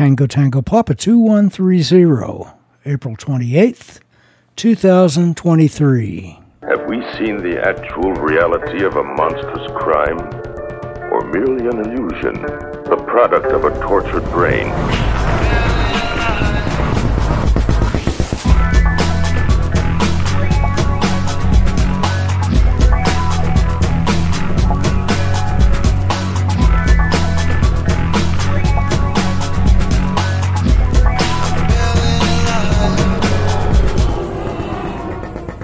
Tango Tango Papa 2130, April 28th, 2023. Have we seen the actual reality of a monstrous crime? Or merely an illusion, the product of a tortured brain?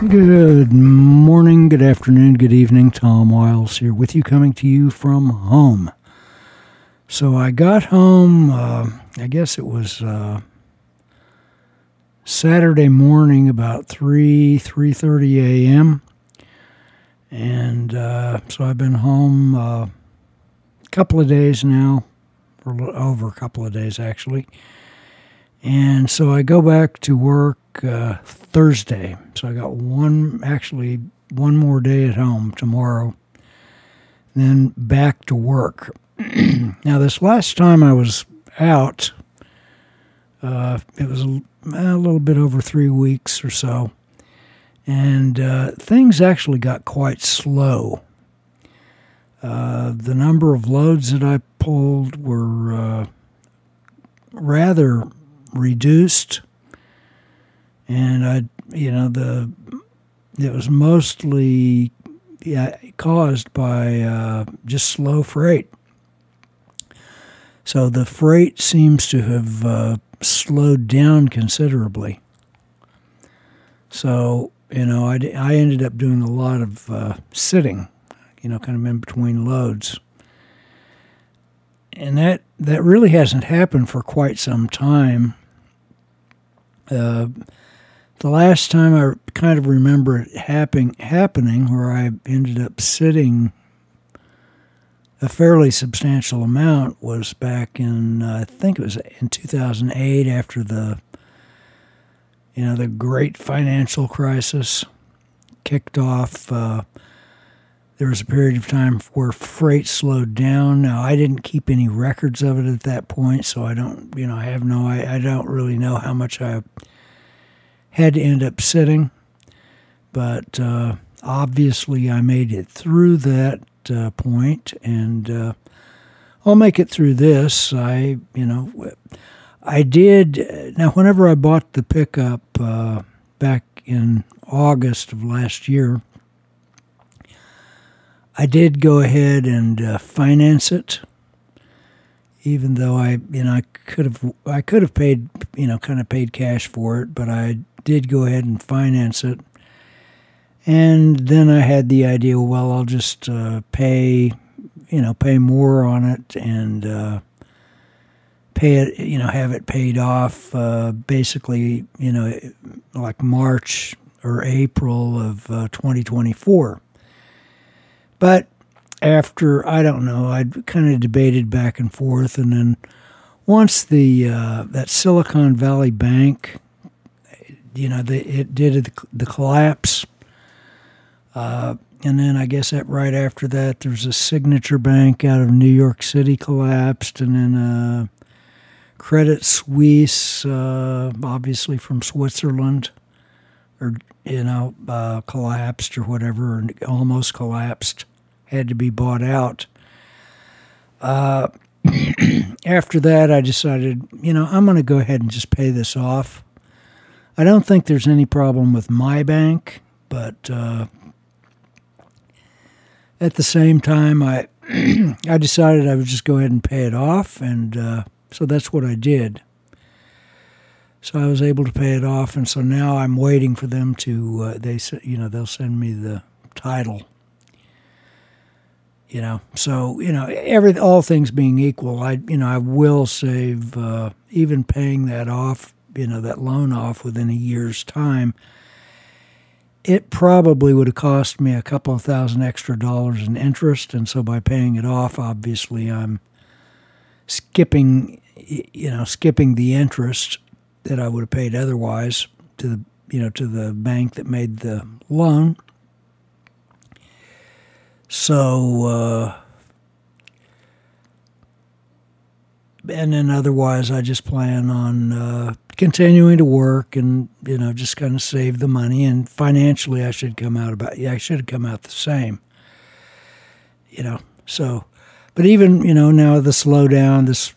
Good morning, good afternoon, good evening. Tom Wiles here with you, coming to you from home. So I got home. Uh, I guess it was uh, Saturday morning, about three three thirty a.m. And uh, so I've been home uh, a couple of days now, or over a couple of days actually. And so I go back to work uh, Thursday. So I got one, actually, one more day at home tomorrow, then back to work. now, this last time I was out, uh, it was a, a, little bit over three weeks or so, and uh, things actually got quite slow. Uh, the number of loads that I pulled were uh, rather reduced, and I, you know, the it was mostly yeah caused by uh, just slow freight. So the freight seems to have uh, slowed down considerably. So you know, I, I ended up doing a lot of uh, sitting, you know, kind of in between loads and that that really hasn't happened for quite some time. Uh, the last time I kind of remember it happening, happening where I ended up sitting a fairly substantial amount was back in uh, I think it was in 2008 after the you know the great financial crisis kicked off. Uh, there was a period of time where freight slowed down. Now I didn't keep any records of it at that point, so I don't, you know, I have no, I, I don't really know how much I had to end up sitting, but uh, obviously I made it through that uh, point, and uh, I'll make it through this. I, you know, I did. Now, whenever I bought the pickup uh, back in August of last year I did go ahead and uh, finance it, even though I, you know, I could have, I could have paid, you know, kind of paid cash for it, but I did go ahead and finance it. And then I had the idea, well, I'll just uh, pay, you know, pay more on it and uh, pay it, you know, have it paid off uh, basically, you know, like March or April of uh, 2024. But after I don't know, I kind of debated back and forth, and then once the uh, that Silicon Valley Bank, you know, the, it did the, collapse, uh, and then I guess that right after that, there's a Signature Bank out of New York City collapsed, and then uh, Credit Suisse, uh, obviously from Switzerland, or you know, uh, collapsed or whatever, or almost collapsed, had to be bought out. Uh, after that, I decided, you know, I'm going to go ahead and just pay this off. I don't think there's any problem with my bank, but uh, at the same time, I I decided I would just go ahead and pay it off, and uh, so that's what I did. So I was able to pay it off, and so now I'm waiting for them to. Uh, they you know they'll send me the title. You know, so you know every all things being equal, I you know I will save uh, even paying that off. You know that loan off within a year's time. It probably would have cost me a couple of thousand extra dollars in interest, and so by paying it off, obviously I'm skipping, you know, skipping the interest that I would have paid otherwise to the you know to the bank that made the loan. So, uh, and then otherwise, I just plan on uh, continuing to work and you know just kind of save the money. And financially, I should come out about yeah, I should come out the same. You know, so, but even you know now the slowdown, this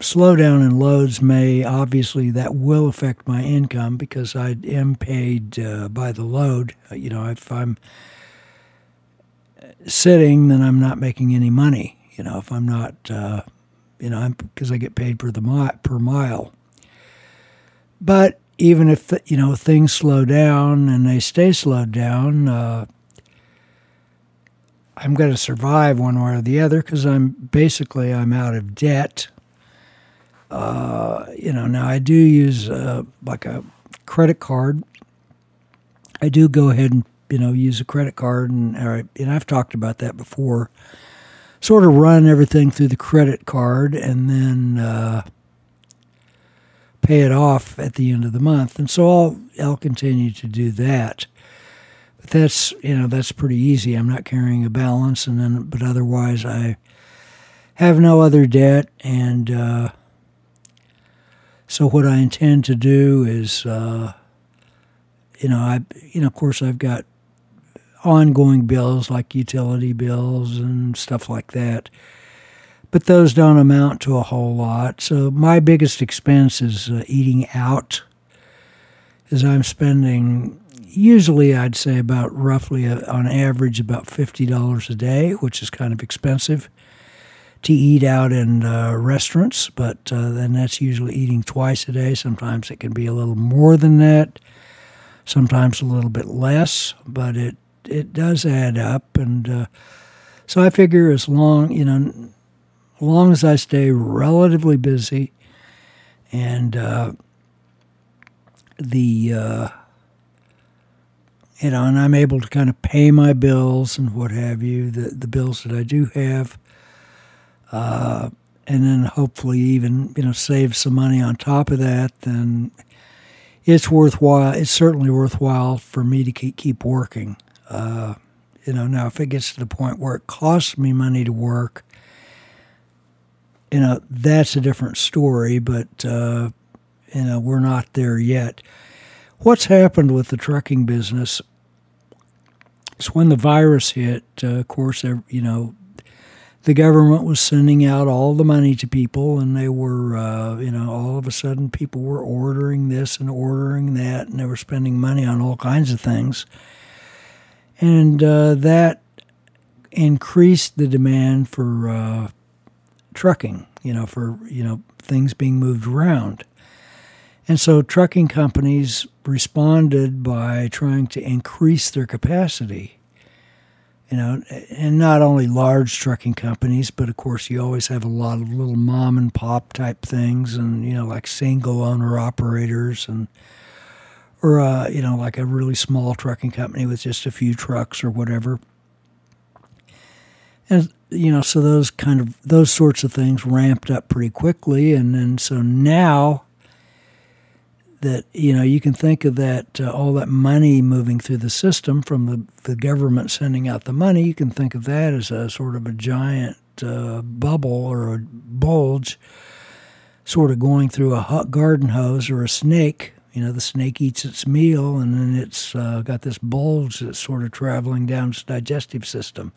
slowdown in loads may obviously that will affect my income because I am paid uh, by the load. You know, if I'm sitting, then I'm not making any money. You know, if I'm not, uh, you know, because I get paid per the mi- per mile. But even if you know things slow down and they stay slowed down, uh, I'm going to survive one way or the other because I'm basically I'm out of debt. Uh, you know, now I do use uh, like a credit card. I do go ahead and you know use a credit card, and and I've talked about that before. Sort of run everything through the credit card, and then uh, pay it off at the end of the month. And so I'll I'll continue to do that. But that's you know that's pretty easy. I'm not carrying a balance, and then but otherwise I have no other debt, and uh, so what I intend to do is, uh, you know, I you know of course I've got ongoing bills like utility bills and stuff like that but those don't amount to a whole lot. So my biggest expense is uh, eating out, as I'm spending usually I'd say about roughly uh, on average about fifty dollars a day, which is kind of expensive to eat out in uh, restaurants. But uh, then that's usually eating twice a day. Sometimes it can be a little more than that. Sometimes a little bit less, but it it does add up, and uh, so I figure as long you know as long as I stay relatively busy and uh, the uh, you know, and I'm able to kind of pay my bills and what have you, the the bills that I do have, uh, and then hopefully even you know save some money on top of that, then it's worthwhile. It's certainly worthwhile for me to keep keep working. Uh, you know, now if it gets to the point where it costs me money to work, you know, that's a different story, but, uh, you know, we're not there yet. What's happened with the trucking business is when the virus hit, uh, of course, you know, the government was sending out all the money to people, and they were, uh, you know, all of a sudden people were ordering this and ordering that, and they were spending money on all kinds of things. And uh, that increased the demand for uh, trucking, you know, for, you know, things being moved around. And so trucking companies responded by trying to increase their capacity. You know, and not only large trucking companies, but of course you always have a lot of little mom and pop type things, and you know, like single owner operators, and or uh, you know, like a really small trucking company with just a few trucks or whatever. And you know, so those kind of those sorts of things ramped up pretty quickly, and then so now that you know you can think of that uh, all that money moving through the system from the the government sending out the money, you can think of that as a sort of a giant uh, bubble or a bulge, sort of going through a garden hose or a snake. You know, the snake eats its meal, and then it's uh, got this bulge that's sort of traveling down its digestive system.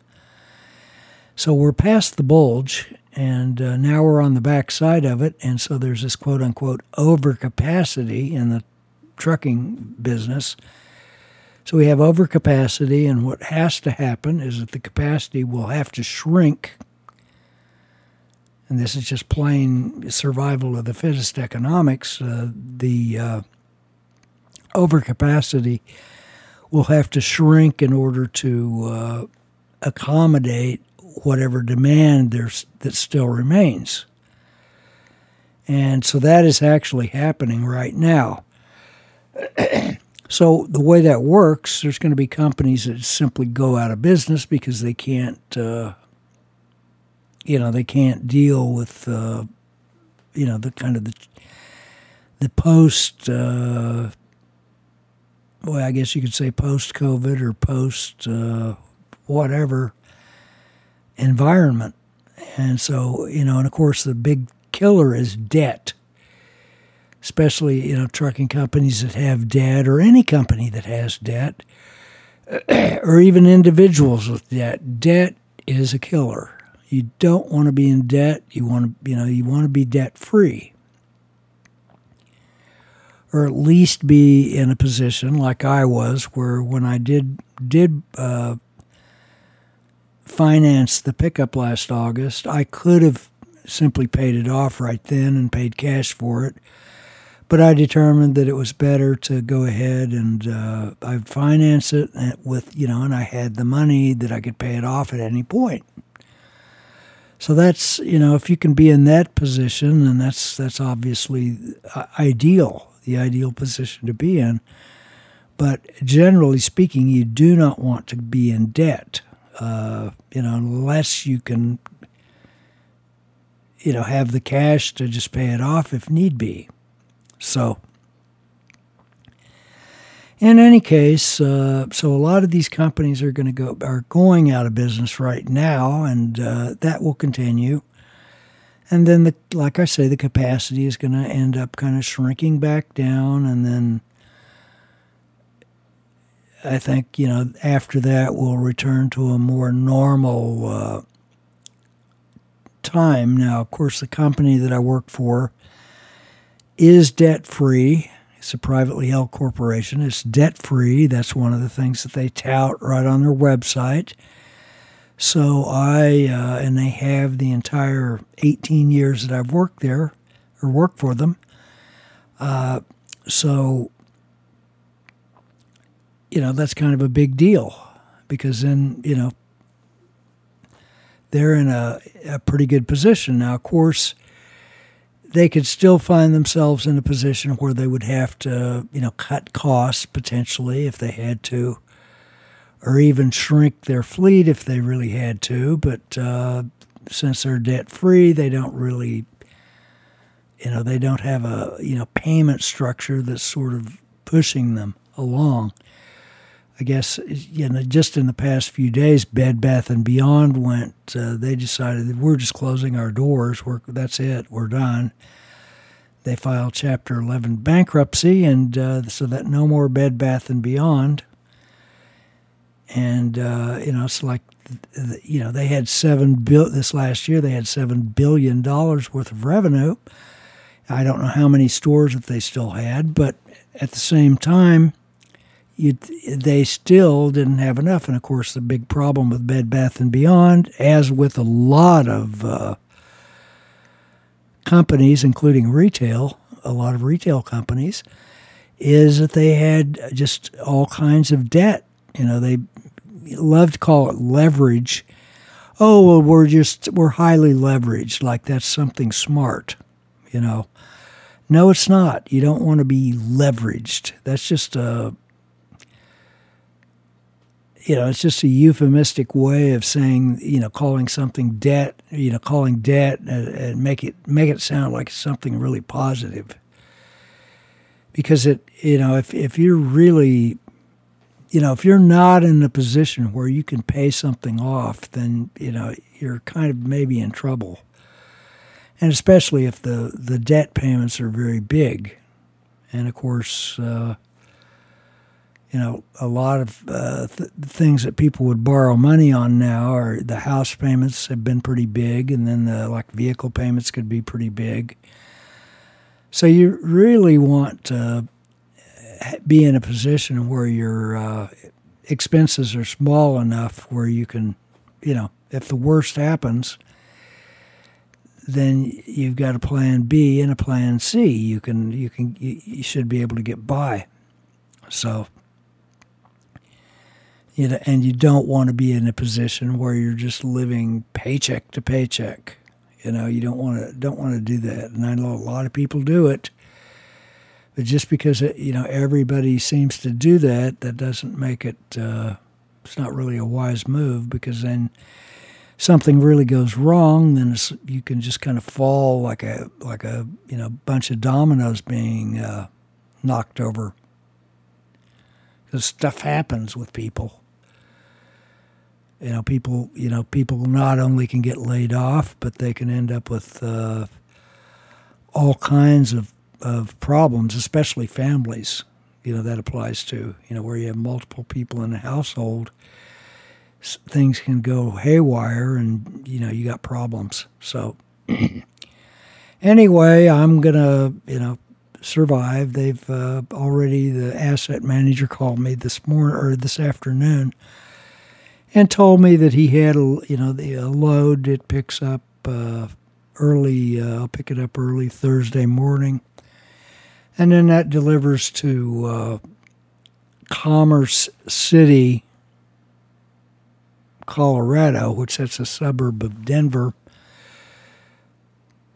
So we're past the bulge, and uh, now we're on the back side of it. And so there's this quote unquote overcapacity in the trucking business. So we have overcapacity, and what has to happen is that the capacity will have to shrink. And this is just plain survival of the fittest economics. Uh, the uh, overcapacity will have to shrink in order to uh, accommodate whatever demand there's that still remains. And so that is actually happening right now. so the way that works, there's going to be companies that simply go out of business because they can't, uh, you know, they can't deal with, uh, you know, the kind of the the post. Uh, well, I guess you could say post COVID or post uh, whatever environment. And so, you know, and of course, the big killer is debt. Especially, you know, trucking companies that have debt or any company that has debt or even individuals with debt. Debt is a killer. You don't want to be in debt. You want to, you know, you want to be debt free. Or at least be in a position like I was, where when I did did uh, finance the pickup last August, I could have simply paid it off right then and paid cash for it. But I determined that it was better to go ahead and uh, I financed it with, you know, and I had the money that I could pay it off at any point. So that's you know if you can be in that position, and that's that's obviously uh, ideal, the ideal position to be in. But generally speaking, you do not want to be in debt, uh, you know, unless you can, you know, have the cash to just pay it off if need be. So in any case, uh, so a lot of these companies are going to go are going out of business right now, and uh, that will continue. And then, the, like I say, the capacity is going to end up kind of shrinking back down, and then I think you know after that we'll return to a more normal uh, time. Now, of course, the company that I work for is debt free it's a privately held corporation. It's debt free. That's one of the things that they tout right on their website. So I, uh, and they have the entire 18 years that I've worked there or worked for them. Uh, so, you know, that's kind of a big deal because then, you know, they're in a, a pretty good position. Now, of course, they could still find themselves in a position where they would have to, you know, cut costs potentially if they had to, or even shrink their fleet if they really had to. But uh, since they're debt free, they don't really, you know, they don't have a you know payment structure that's sort of pushing them along. I guess you know just in the past few days, Bed Bath and Beyond went. Uh, they decided that we're just closing our doors. We're that's it. We're done. They filed Chapter 11 bankruptcy, and uh, so that no more Bed Bath and Beyond. And uh, you know, it's like you know they had seven bill this last year. They had seven billion dollars worth of revenue. I don't know how many stores that they still had, but at the same time you, they still didn't have enough. And of course, the big problem with Bed Bath and Beyond, as with a lot of uh, companies, including retail, a lot of retail companies, is that they had just all kinds of debt. You know, they love to call it leverage. Oh, well, we're just we're highly leveraged, like that's something smart. You know, no, it's not. You don't want to be leveraged. That's just a you know, it's just a euphemistic way of saying, you know, calling something debt, you know, calling debt and, and make it make it sound like something really positive. Because it, you know, if if you're really, you know, if you're not in a position where you can pay something off, then you know you're kind of maybe in trouble. And especially if the the debt payments are very big, and of course. Uh, you know, a lot of uh, th- things that people would borrow money on now are the house payments have been pretty big, and then the like vehicle payments could be pretty big. So you really want to be in a position where your uh, expenses are small enough where you can, you know, if the worst happens, then you've got a plan B and a plan C. You can you can you should be able to get by. So you know, and you don't want to be in a position where you're just living paycheck to paycheck. You know, you don't want to don't want to do that, and I know a lot of people do it. But just because it, you know everybody seems to do that, that doesn't make it. Uh, it's not really a wise move because then something really goes wrong, then you can just kind of fall like a like a you know bunch of dominoes being uh, knocked over. Because stuff happens with people you know, people, you know, people not only can get laid off, but they can end up with, uh, all kinds of, of problems, especially families. You know, that applies to, you know, where you have multiple people in a household, things can go haywire and, you know, you got problems. So, anyway, I'm to, you know, survive. They've uh, already, the asset manager called me this morning or this afternoon and told me that he had a you know the a load it picks up uh, early. Uh, I'll pick it up early Thursday morning, and then that delivers to uh, Commerce City, Colorado, which that's a suburb of Denver.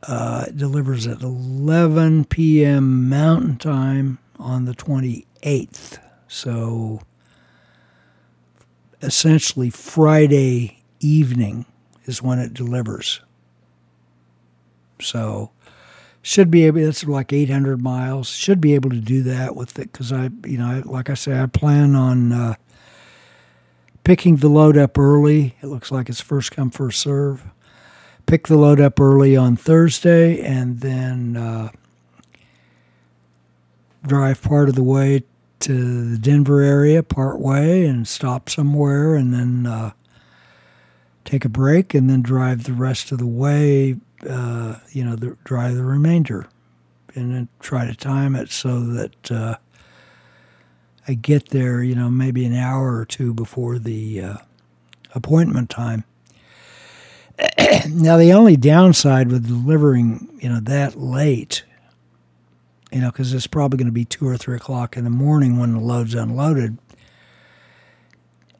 Uh, it delivers at 11 p.m. Mountain Time on the 28th. So essentially Friday evening is when it delivers. So should be able. It's like 800 miles. Should be able to do that with it because I, you know, like I say, I plan on uh, picking the load up early. It looks like it's first come first serve. Pick the load up early on Thursday and then uh, drive part of the way to the Denver area part way and stop somewhere and then uh, take a break and then drive the rest of the way, uh, you know, the, drive the remainder and then try to time it so that uh, I get there, you know, maybe an hour or two before the uh, appointment time. now, the only downside with delivering, you know, that late you know, because it's probably going to be two or three o'clock in the morning when the load's unloaded.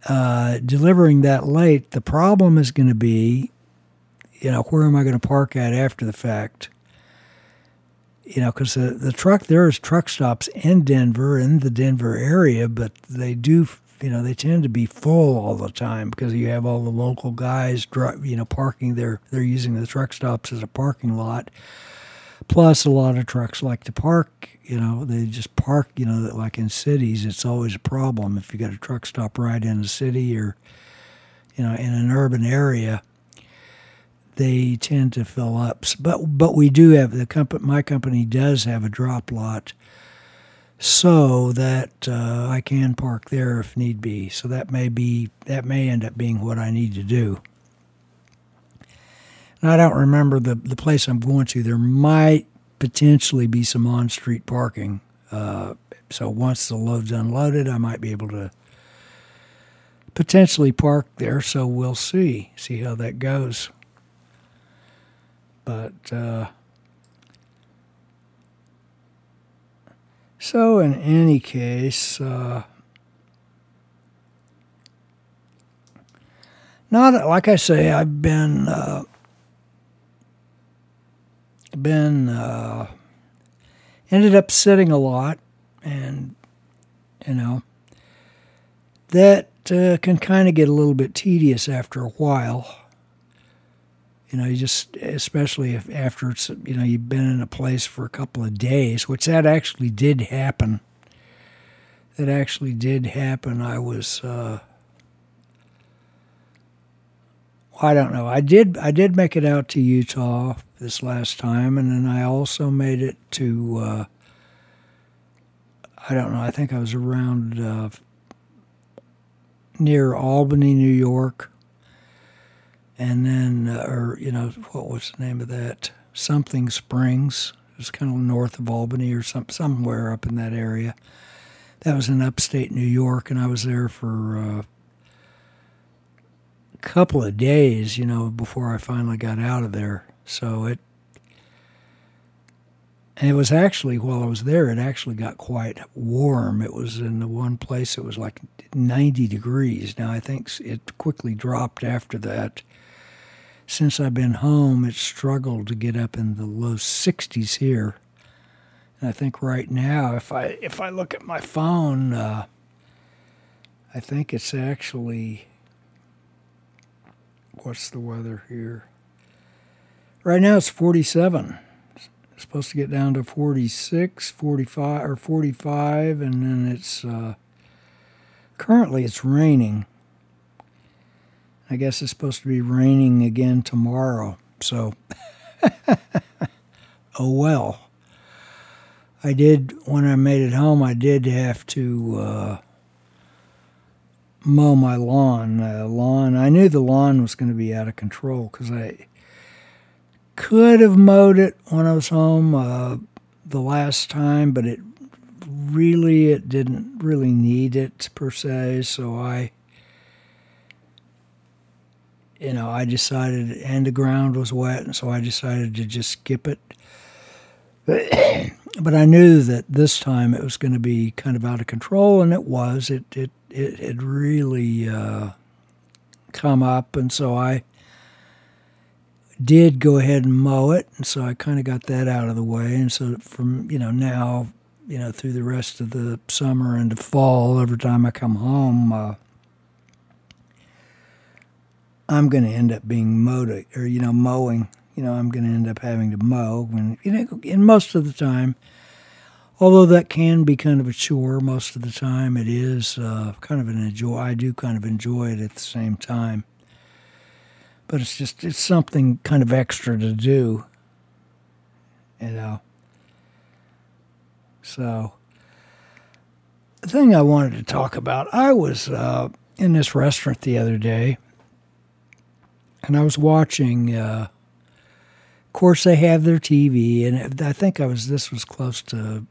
Uh, delivering that late, the problem is going to be, you know, where am I going to park at after the fact? You know, because the, the truck, there's truck stops in Denver, in the Denver area, but they do, you know, they tend to be full all the time because you have all the local guys, you know, parking there. They're using the truck stops as a parking lot Plus, a lot of trucks like to park. You know, they just park. You know, like in cities, it's always a problem if you got a truck stop right in a city or, you know, in an urban area. They tend to fill up, but but we do have the company. My company does have a drop lot, so that uh, I can park there if need be. So that may be that may end up being what I need to do. I don't remember the, the place I'm going to. There might potentially be some on street parking. Uh, so once the load's unloaded, I might be able to potentially park there. So we'll see, see how that goes. But uh, so in any case, uh, not like I say, I've been uh, been uh, ended up sitting a lot, and you know that uh, can kind of get a little bit tedious after a while. You know, you just especially if after it's you know you've been in a place for a couple of days, which that actually did happen. That actually did happen. I was. Uh, I don't know. I did. I did make it out to Utah this last time, and then I also made it to. Uh, I don't know. I think I was around uh, near Albany, New York, and then, uh, or you know, what was the name of that? Something Springs. It was kind of north of Albany or some somewhere up in that area. That was in upstate New York, and I was there for uh, couple of days, you know, before I finally got out of there. So it and it was actually while I was there, it actually got quite warm. It was in the one place it was like 90 degrees. Now I think it quickly dropped after that. Since I've been home, it's struggled to get up in the low 60s here. And I think right now, if I if I look at my phone, uh, I think it's actually what's the weather here? Right now it's 47. It's supposed to get down to 46, 45, or 45, and then it's uh, currently it's raining. I guess it's supposed to be raining again tomorrow. So oh well. I did when I made it home. I did have to uh, mow my lawn. Uh, lawn. I knew the lawn was going to be out of control because I could have mowed it when I was home uh, the last time, but it really it didn't really need it per se. So I, you know, I decided, and the ground was wet, and so I decided to just skip it. But, I knew that this time it was going to be kind of out of control, and it was. It it it had really uh, come up, and so I did go ahead and mow it, and so I kind of got that out of the way. And so from you know now, you know through the rest of the summer and the fall, every time I come home, uh, I'm going to end up being mowed or you know mowing. You know I'm going to end up having to mow, and you know, and most of the time. Although that can be kind of a chore, most of the time it is uh, kind of an enjoy. I do kind of enjoy it at the same time but it's just it's something kind of extra to do you know so the thing i wanted to talk about i was uh, in this restaurant the other day and i was watching uh, of course they have their tv and i think i was this was close to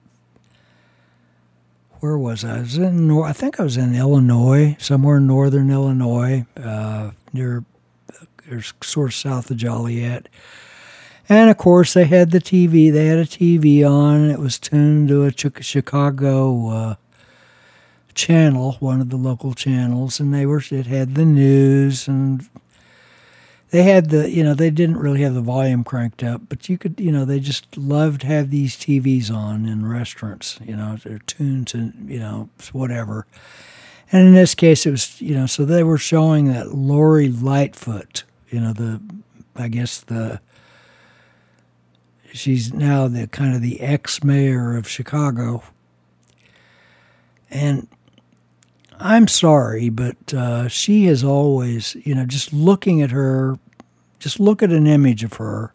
where was I? I was in, I think I was in Illinois, somewhere in northern Illinois, uh, near or sort of south of Joliet. And of course, they had the TV. They had a TV on. It was tuned to a Chicago uh, channel, one of the local channels, and they were. It had the news, and they had the. You know, they didn't really have the volume cranked up, but you could. You know, they just loved to have these TVs on in restaurants. You know, they're tuned to. You know, whatever. And in this case, it was. You know, so they were showing that Lori Lightfoot you know the I guess the she's now the kind of the ex mayor of Chicago, and I'm sorry, but uh, she has always you know just looking at her, just look at an image of her.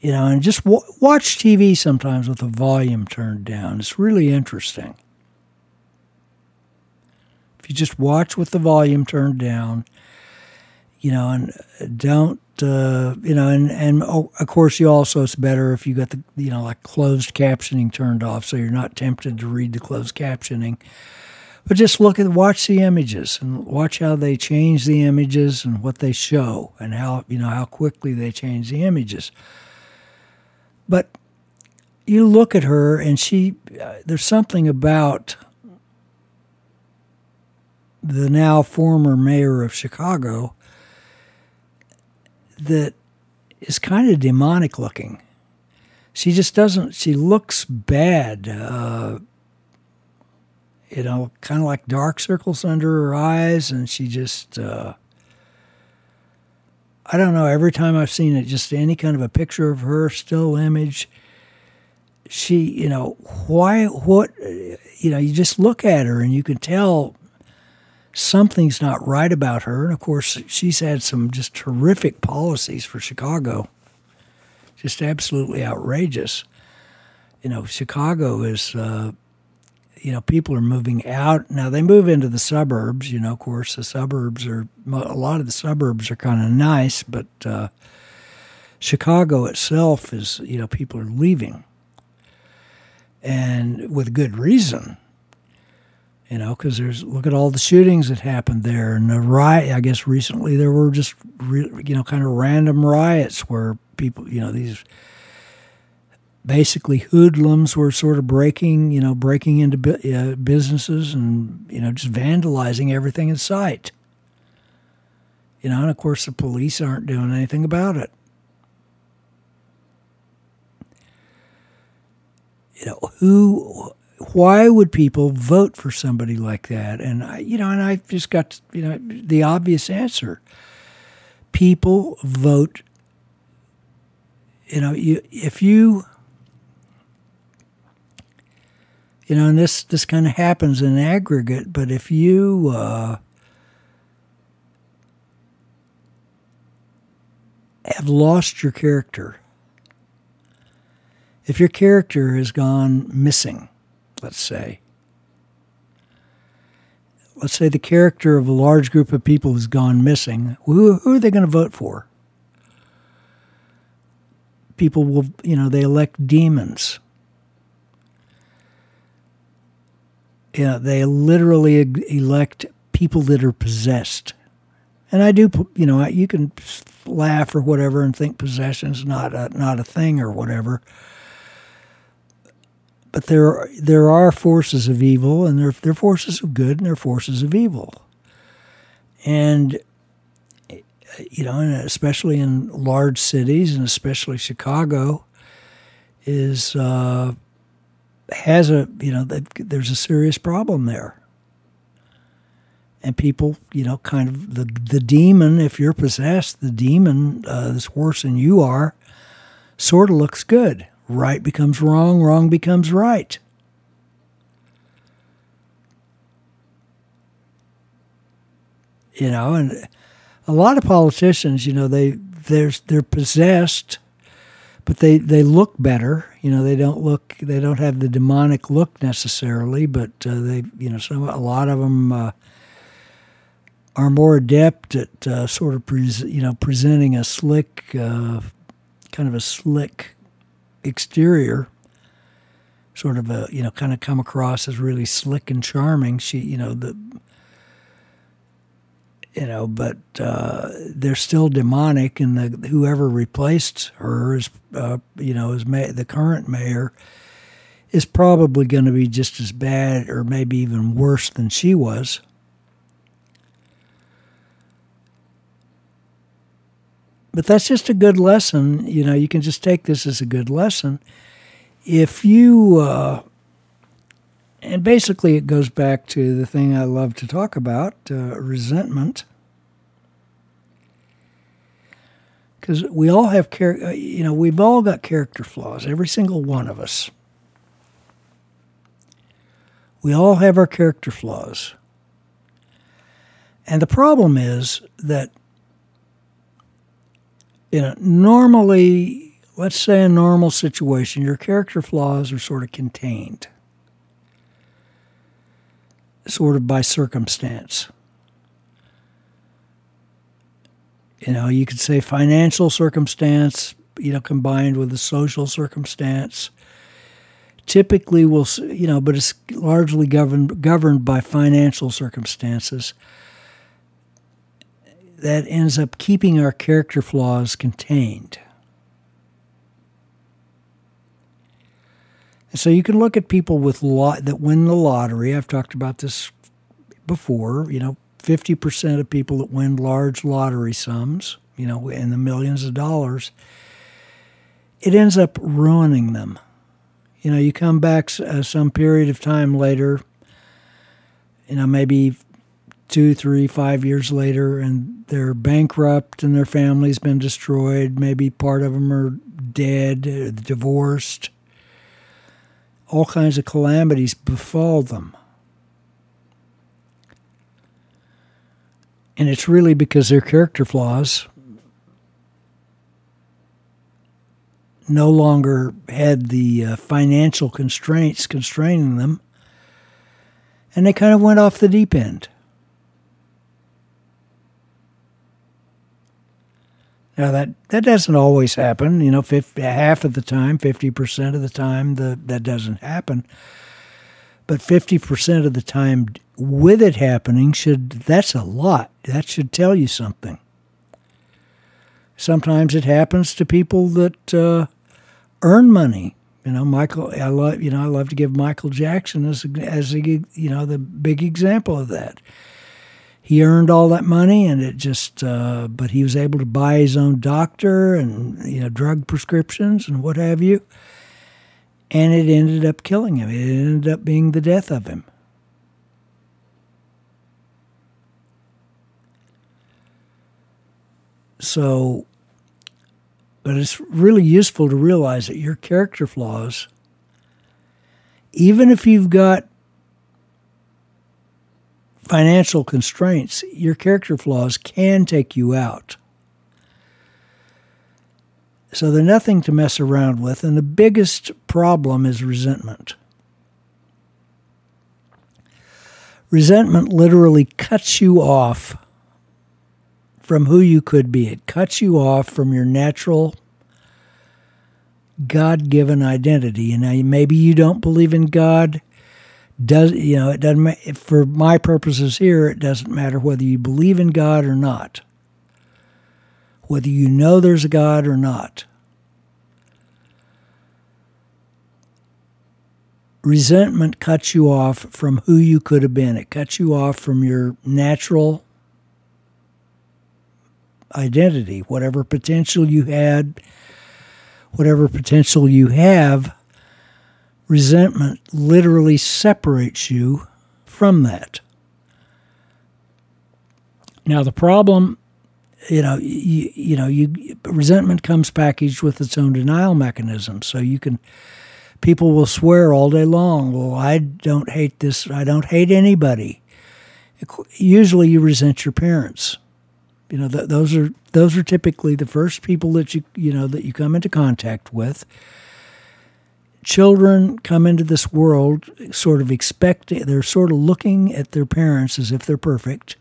You know, and just w- watch TV sometimes with the volume turned down. It's really interesting. If you just watch with the volume turned down, you know, and don't, uh, you know, and, and oh, of course, you also, it's better if you got the, you know, like closed captioning turned off so you're not tempted to read the closed captioning. But just look at, watch the images and watch how they change the images and what they show and how, you know, how quickly they change the images. But you look at her and she, uh, there's something about the now former mayor of Chicago that is kind of demonic looking. She just doesn't, she looks bad. Uh, you know, kind of like dark circles under her eyes, and she just, uh, I don't know, every time I've seen it, just any kind of a picture of her, still image, she, you know, why, what, you know, you just look at her and you can tell something's not right about her. And of course, she's had some just terrific policies for Chicago, just absolutely outrageous. You know, Chicago is, uh, you know, people are moving out. Now they move into the suburbs, you know, of course, the suburbs are, a lot of the suburbs are kind of nice, but uh, Chicago itself is, you know, people are leaving. And with good reason you know, because there's look at all the shootings that happened there, and the riot. I guess recently there were just re, you know kind of random riots where people, you know, these basically hoodlums were sort of breaking, you know, breaking into uh, businesses and you know just vandalizing everything in sight. You know, and of course the police aren't doing anything about it. You know, who why would people vote for somebody like that? And I, you know, and I just got you know the obvious answer. People vote. You know, you if you you know, and this this kind of happens in aggregate, but if you uh, have lost your character, If your character has gone missing, let's say, let's say the character of a large group of people has gone missing, who, who are they going to vote for? People will, you know, they elect demons. You know, they literally elect people that are possessed. And I do, you know, you can laugh or whatever and think possession's not a, not a thing or whatever. But there, there are forces of evil, and there, there are forces of good, and there are forces of evil. And you know, and especially in large cities, and especially Chicago, is uh, has a you know there's a serious problem there and people, you know, kind of the the demon. If you're possessed, the demon uh, that's worse than you are, sort of looks good. Right becomes wrong. Wrong becomes right. You know, and a lot of politicians, you know, they they're they're possessed, but they they look better. You know, they don't look they don't have the demonic look necessarily, but uh, they you know some a lot of them. Uh, are more adept at uh, sort of pres- you know presenting a slick, uh, kind of a slick exterior, sort of a you know kind of come across as really slick and charming. She you know the you know, but uh, they're still demonic, and the whoever replaced her is uh, you know is ma- the current mayor is probably going to be just as bad or maybe even worse than she was. But that's just a good lesson. You know, you can just take this as a good lesson. If you, uh, and basically it goes back to the thing I love to talk about uh, resentment. Because we all have, char- uh, you know, we've all got character flaws, every single one of us. We all have our character flaws. And the problem is that in a normally, let's say a normal situation, your character flaws are sort of contained, sort of by circumstance. You know, you could say financial circumstance, you know, combined with a social circumstance. Typically, will you know, but it's largely governed governed by financial circumstances that ends up keeping our character flaws contained. So you can look at people with lot that win the lottery. I've talked about this before. You know, fifty percent of people that win large lottery sums, you know, in the millions of dollars, it ends up ruining them. You know, you come back uh, some period of time later, you know, maybe two, three, five years later, and they're bankrupt and their family's been destroyed. Maybe part of them are dead, uh, divorced. All kinds of calamities befall them. And it's really because their character flaws no longer had the uh, financial constraints constraining them, and they kind of went off the deep end. Now that that doesn't always happen. You know, 50, half of the time, fifty percent of the time, the, that doesn't happen. But fifty percent of the time, with it happening, should that's a lot. That should tell you something. Sometimes it happens to people that uh, earn money. You know, Michael. I love. You know, I love to give Michael Jackson as as a, you know the big example of that he earned all that money and it just uh, but he was able to buy his own doctor and you know drug prescriptions and what have you. And it ended up killing him. It ended up being the death of him. So but it's really useful to realize that your character flaws even if you've got financial constraints, your character flaws can take you out. So they're nothing to mess around with. And the biggest problem is resentment. Resentment literally cuts you off from who you could be. It cuts you off from your natural God given identity. And maybe you don't believe in God. Does you know it doesn't for my purposes here it doesn't matter whether you believe in God or not. Whether you know there's a God or not. Resentment cuts you off from who you could have been. It cuts you off from your natural identity, whatever potential you had, whatever potential you have, resentment literally separates you from that. Now the problem, you know, you, you know, you resentment comes packaged with its own denial mechanism. So you can people will swear all day long, "Well, I don't hate this. I don't hate anybody." Usually you resent your parents. You know, th- those are those are typically the first people that you you know that you come into contact with. Children come into this world sort of expecting they're sort of looking at their parents as if they're perfect.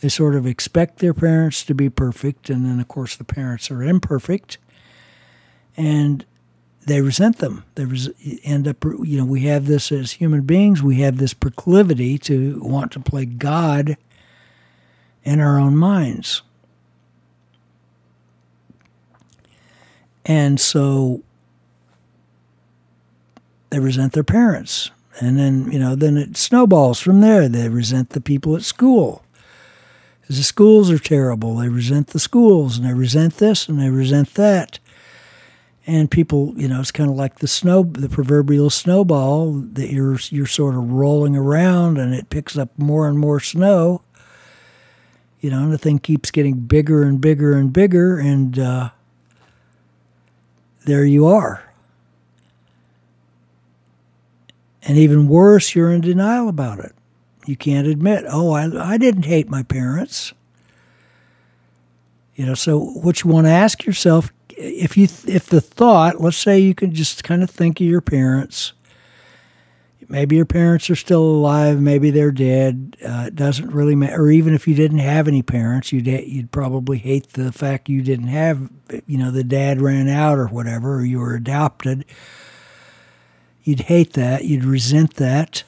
They sort of expect their parents to be perfect, and then of course the parents are imperfect, and they resent them. They res- end up, you know, we have this as human beings. We have this proclivity to want to play God in our own minds. And so they resent their parents. And then, you know, then it snowballs from there. They resent the people at school. The schools are terrible. They resent the schools and they resent this and they resent that. And people, you know, it's kind of like the snow, the proverbial snowball that you're you're sort of rolling around, and it picks up more and more snow, you know, and the thing keeps getting bigger and bigger and bigger, and uh, there you are. And even worse, you're in denial about it. You can't admit, oh, I, I didn't hate my parents. You know, so what you want to ask yourself, if you if the thought, let's say you can just kind of think of your parents maybe your parents are still alive, maybe they're dead. Uh, it doesn't really matter. Or even if you didn't have any parents, you'd you'd probably hate the fact you didn't have, you know, the dad ran out or whatever, or you were adopted. You'd hate that. You'd resent that.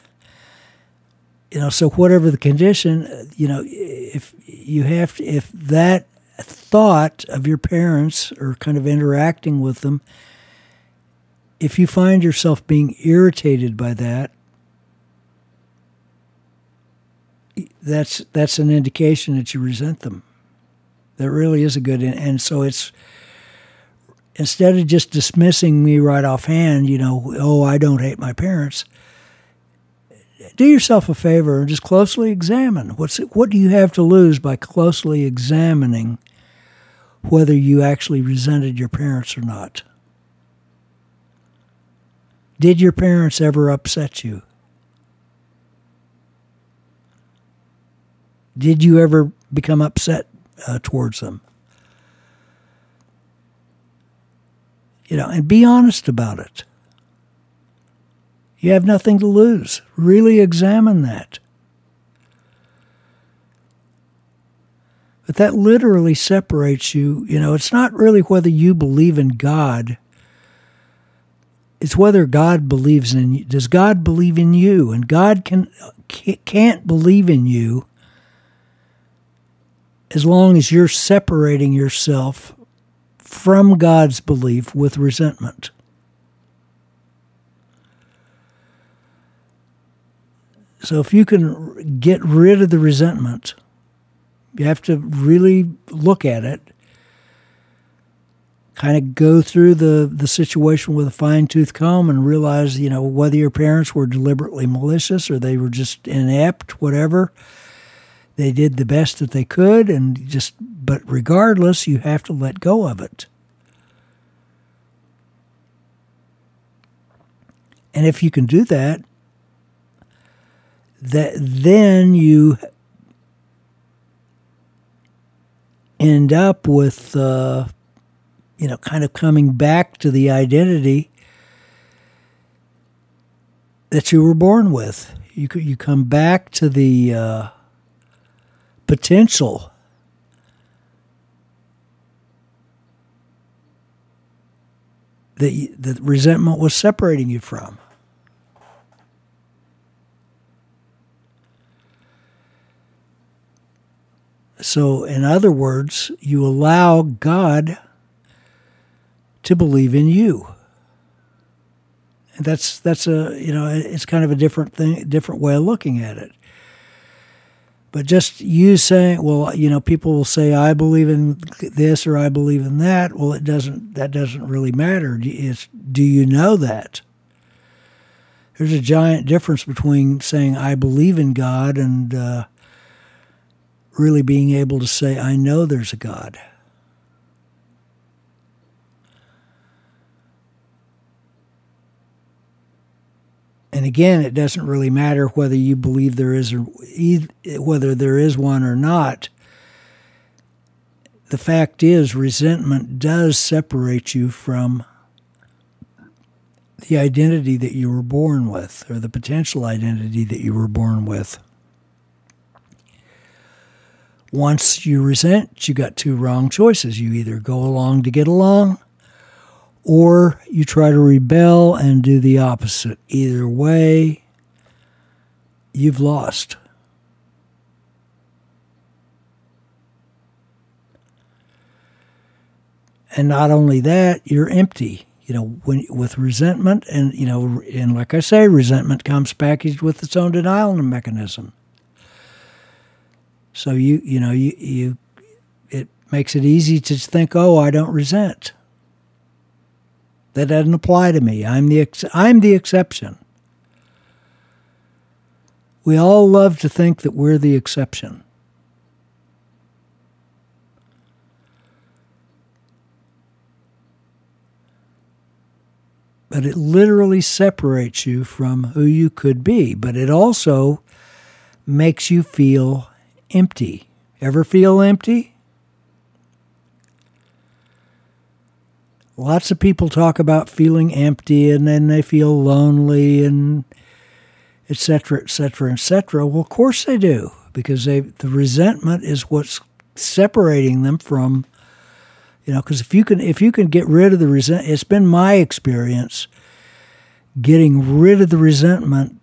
You know, so whatever the condition, you know, if you have to, if that thought of your parents or kind of interacting with them if you find yourself being irritated by that, that's that's an indication that you resent them. That really is a good, and so it's instead of just dismissing me right offhand, you know, oh, I don't hate my parents. Do yourself a favor and just closely examine what's what do you have to lose by closely examining whether you actually resented your parents or not. Did your parents ever upset you? Did you ever become upset uh, towards them? You know, and be honest about it. You have nothing to lose. Really examine that. But that literally separates you. You know, it's not really whether you believe in God it's whether God believes in you. Does God believe in you? And God can can't believe in you as long as you're separating yourself from God's belief with resentment. So if you can get rid of the resentment, you have to really look at it kind of go through the, the situation with a fine tooth comb and realize, you know, whether your parents were deliberately malicious or they were just inept, whatever. They did the best that they could, and just, but regardless, you have to let go of it. And if you can do that, that then you end up with uh, you know, kind of coming back to the identity that you were born with. You you come back to the uh, potential that the resentment was separating you from. So, in other words, you allow God to believe in you. And that's that's a you know it's kind of a different thing, different way of looking at it. But just you saying, well, you know, people will say, I believe in this or I believe in that. Well, it doesn't, that doesn't really matter. It's, do you know that? There's a giant difference between saying, I believe in God and uh, really being able to say, I know there's a God. And again, it doesn't really matter whether you believe there is or whether there is one or not. The fact is, resentment does separate you from the identity that you were born with, or the potential identity that you were born with. Once you resent, you got two wrong choices. You either go along to get along, or you try to rebel and do the opposite. Either way, you've lost. And not only that, you're empty. You know, when with resentment, and you know, and like I say, resentment comes packaged with its own denial mechanism. So you, you know, you, you, it makes it easy to think, oh, I don't resent. That doesn't apply to me. I'm the ex- I'm the exception. We all love to think that we're the exception. But it literally separates you from who you could be. But it also makes you feel empty. Ever feel empty? Lots of people talk about feeling empty and then they feel lonely and etc etc etc well of course they do because they the resentment is what's separating them from you know because if you can if you can get rid of the resent it's been my experience getting rid of the resentment.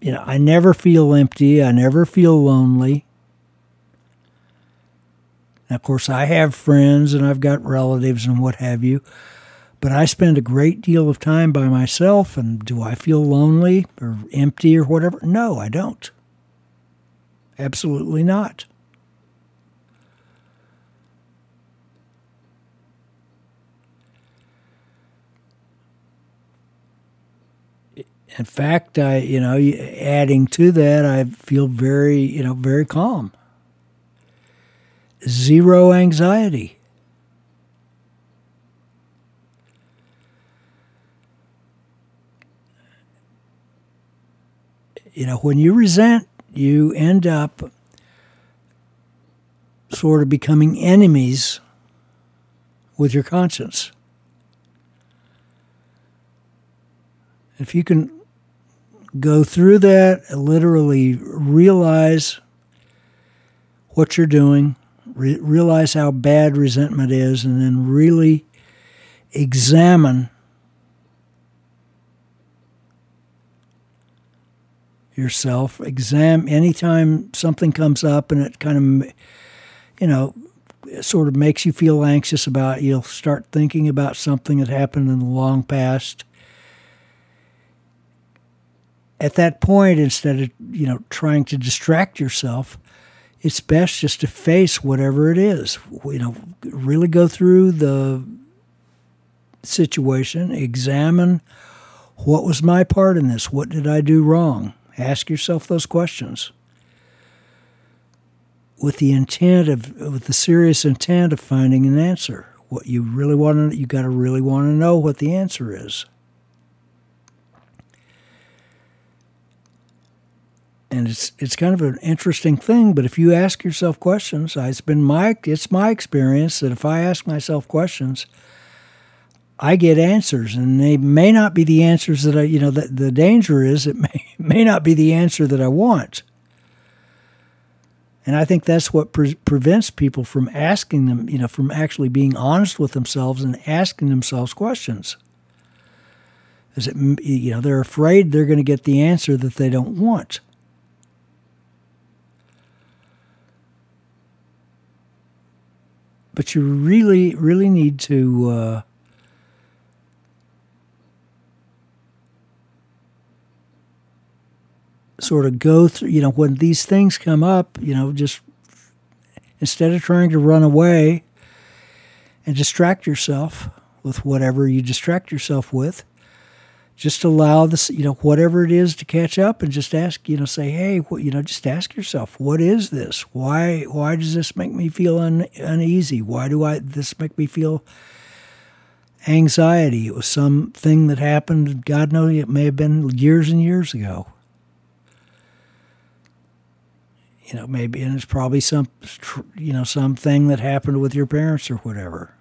You know i never feel empty i never feel lonely now, of course, I have friends and I've got relatives and what have you, but I spend a great deal of time by myself. And do I feel lonely or empty or whatever? No, I don't. Absolutely not. In fact, I, you know, adding to that, I feel very, you know, very calm zero anxiety. You know, when you resent, you end up sort of becoming enemies with your conscience. If you can go through that, literally realize what you're doing, re- realize how bad resentment is, and then really examine yourself. Exam anytime something comes up and it kind of, you know, sort of makes you feel anxious about. It, You'll start thinking about something that happened in the long past. At that point, instead of you know trying to distract yourself, it's best just to face whatever it is. You know, really go through the situation, examine what was my part in this? What did I do wrong? Ask yourself those questions with the intent of, with the serious intent of finding an answer. What you really want to, you got to really want to know what the answer is. And it's it's kind of an interesting thing. But if you ask yourself questions, it's been my it's my experience that if I ask myself questions, I get answers, and they may not be the answers that I you know the, the danger is it may may not be the answer that I want. And I think that's what pre- prevents people from asking them, you know, from actually being honest with themselves and asking themselves questions. Is it, you know, they're afraid they're going to get the answer that they don't want. But you really, really need to uh, sort of go through, you know, when these things come up, you know, just instead of trying to run away and distract yourself with whatever you distract yourself with, just allow this, you know, whatever it is to catch up and just ask, you know, say, hey, what, you know, just ask yourself, what is this? Why, why does this make me feel un, uneasy? Why do I, this make me feel anxiety? It was something that happened, God knows it may have been years and years ago. You know, maybe, and it's probably some, you know, something that happened with your parents or whatever.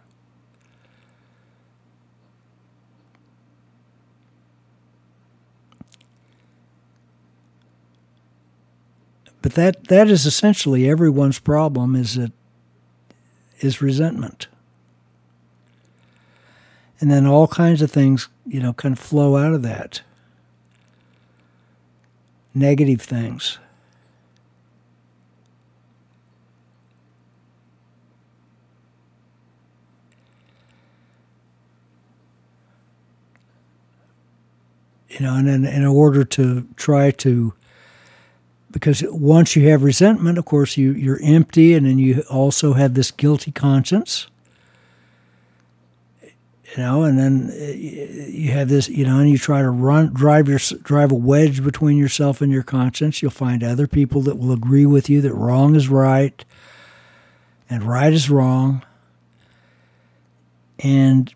But that that is essentially everyone's problem is that is resentment. And then all kinds of things, you know, of flow out of that. Negative things. You know, and in, in order to try to because once you have resentment, of course, you, you're empty, and then you also have this guilty conscience. You know, and then uh, you have this, you know, and you try to run, drive your, drive a wedge between yourself and your conscience. You'll find other people that will agree with you that wrong is right, and right is wrong, and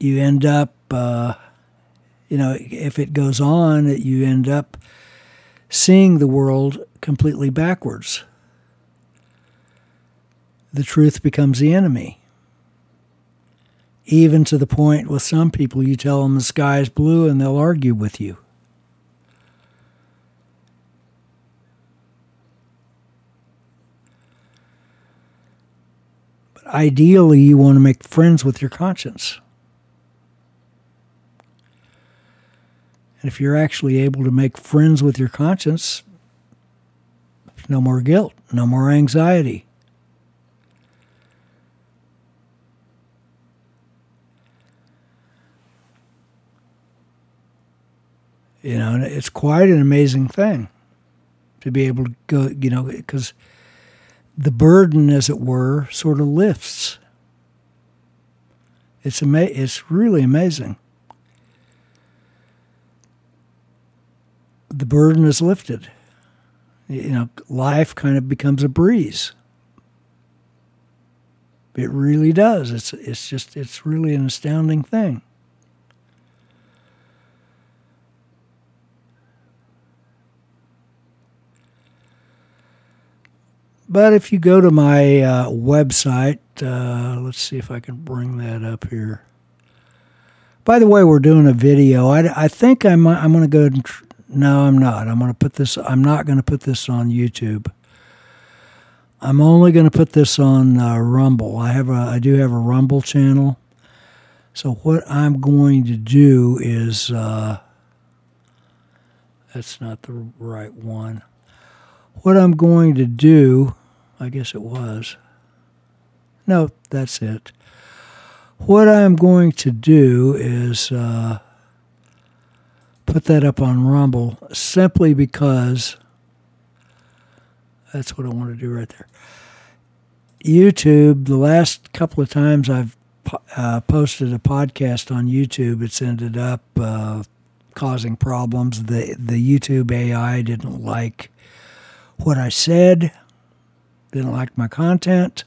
you end up. Uh, you know, if it goes on, you end up seeing the world completely backwards. The truth becomes the enemy. Even to the point with some people, you tell them the sky is blue and they'll argue with you. But ideally, you want to make friends with your conscience. And if you're actually able to make friends with your conscience, no more guilt, no more anxiety. You know, it's quite an amazing thing to be able to go, you know, because the burden, as it were, sort of lifts. It's ama- It's really amazing. The burden is lifted. You know, life kind of becomes a breeze. It really does. It's it's just it's really an astounding thing. But if you go to my uh, website, uh, let's see if I can bring that up here. By the way, we're doing a video. I, I think I'm, I'm going to go and tr- no, I'm not. I'm going to put this. I'm not going to put this on YouTube. I'm only going to put this on uh, Rumble. I have a. I do have a Rumble channel. So what I'm going to do is. Uh, that's not the right one. What I'm going to do, I guess it was. No, that's it. What I'm going to do is. Uh, put that up on Rumble simply because that's what I want to do right there. YouTube, the last couple of times I've uh, posted a podcast on YouTube, it's ended up uh, causing problems. The the YouTube AI didn't like what I said, didn't like my content.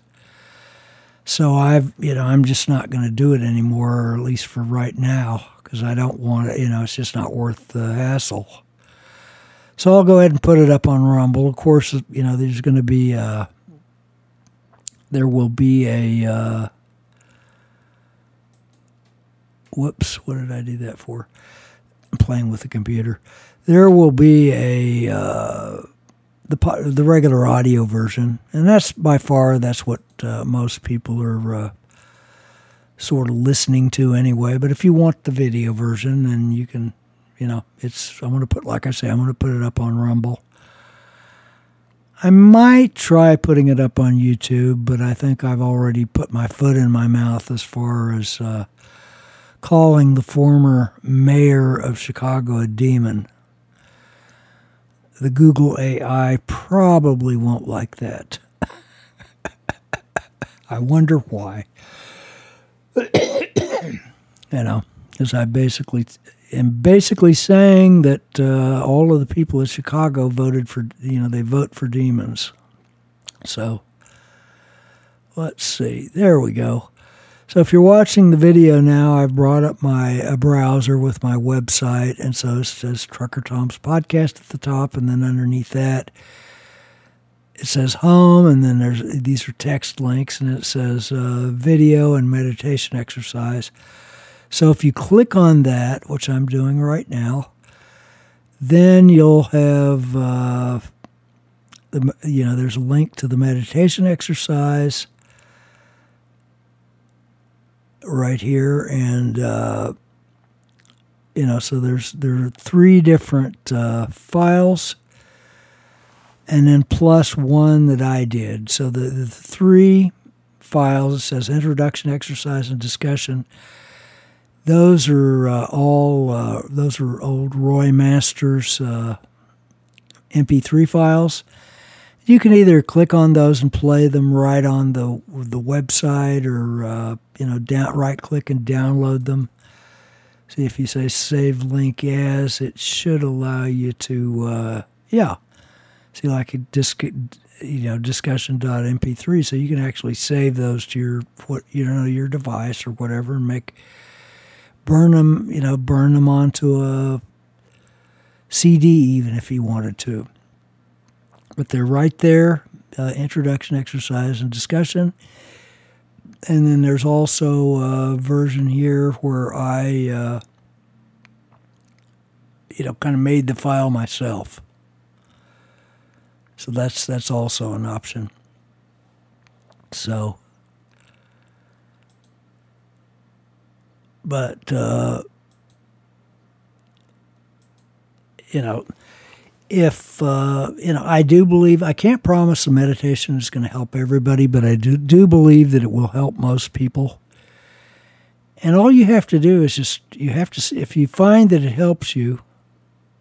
So I've, you know, I'm just not going to do it anymore, or at least for right now because I don't want it. You know, it's just not worth the hassle. So I'll go ahead and put it up on Rumble. Of course, you know, there's going to be uh, there will be a uh, whoops. What did I do that for? I'm playing with the computer. There will be a uh, the the regular audio version, and that's by far that's what uh, most people are uh, sort of listening to anyway. But if you want the video version, then you can, you know, it's I'm going to put like I say, I'm going to put it up on Rumble. I might try putting it up on YouTube, but I think I've already put my foot in my mouth as far as uh, calling the former mayor of Chicago a demon the Google AI probably won't like that. I wonder why. you know, because I basically am basically saying that uh, all of the people in Chicago voted for, you know, they vote for demons. So let's see. There we go. So if you're watching the video now, I've brought up my uh, browser with my website, and so it says Trucker Tom's podcast at the top, and then underneath that it says home, and then there's these are text links, and it says uh, video and meditation exercise. So if you click on that, which I'm doing right now, then you'll have uh, the you know there's a link to the meditation exercise right here, and uh, you know, so there's there are three different uh, files, and then plus one that I did. So the, the three files it says introduction, exercise, and discussion. Those are uh, all uh, those are old Roy Masters uh, MP3 files you can either click on those and play them right on the the website, or uh, you know, down, right click and download them. See if you say save link as, it should allow you to, uh, yeah. See, like a disc, you know, discussion.mp3, so you can actually save those to your what you know your device or whatever, and make burn them, you know, burn them onto a CD even if you wanted to but they're right there uh, introduction, exercise, and discussion. And then there's also a version here where I, uh, you know, kind of made the file myself. So that's that's also an option. So, but uh, you know, if uh, you know, I do believe I can't promise the meditation is going to help everybody, but I do, do believe that it will help most people. And all you have to do is just you have to if you find that it helps you,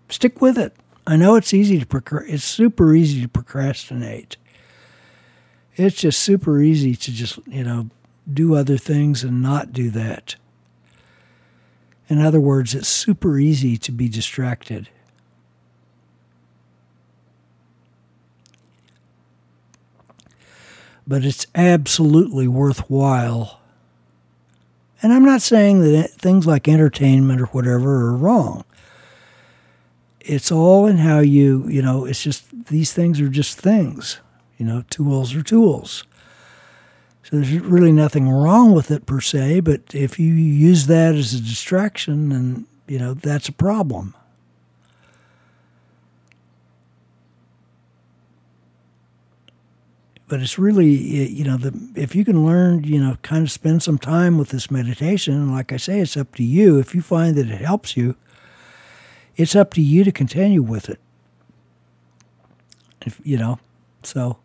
stick with it. I know it's easy to it's super easy to procrastinate. It's just super easy to just you know do other things and not do that. In other words, it's super easy to be distracted. but it's absolutely worthwhile. And I'm not saying that things like entertainment or whatever are wrong. It's all in how you, you know, it's just these things are just things. You know, tools are tools. So there's really nothing wrong with it per se, but if you use that as a distraction, then, you know, that's a problem. but it's really you know the if you can learn you know kind of spend some time with this meditation like i say it's up to you if you find that it helps you it's up to you to continue with it. If you know so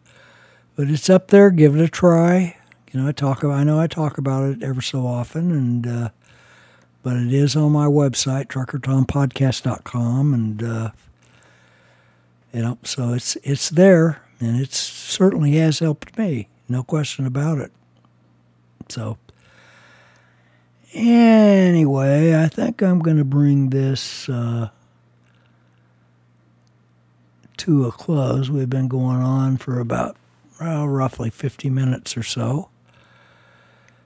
but it's up there. Give it a try. You know i talk i know i talk about it ever so often and uh, but it is on my website truckertompodcast.com and uh, you know so it's it's there and it certainly has helped me, no question about it. So, anyway, I think I'm going to bring this uh, to a close. We've been going on for about well, roughly 50 minutes or so.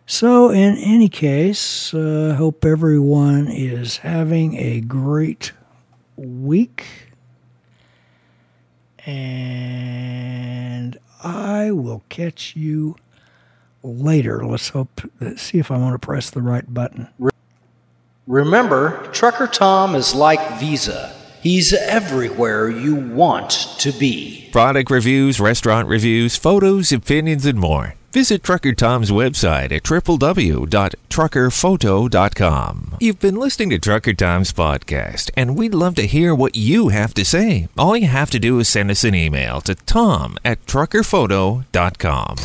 So, in any case, I uh, hope everyone is having a great week. And I will catch you later. Let's hope, see if I want to press the right button. Remember, Trucker Tom is like Visa. He's everywhere you want to be. Product reviews, restaurant reviews, photos, opinions, and more. Visit Trucker Tom's website at www.truckerphoto.com. You've been listening to Trucker Tom's podcast, and we'd love to hear what you have to say. All you have to do is send us an email to tom at truckerphoto.com.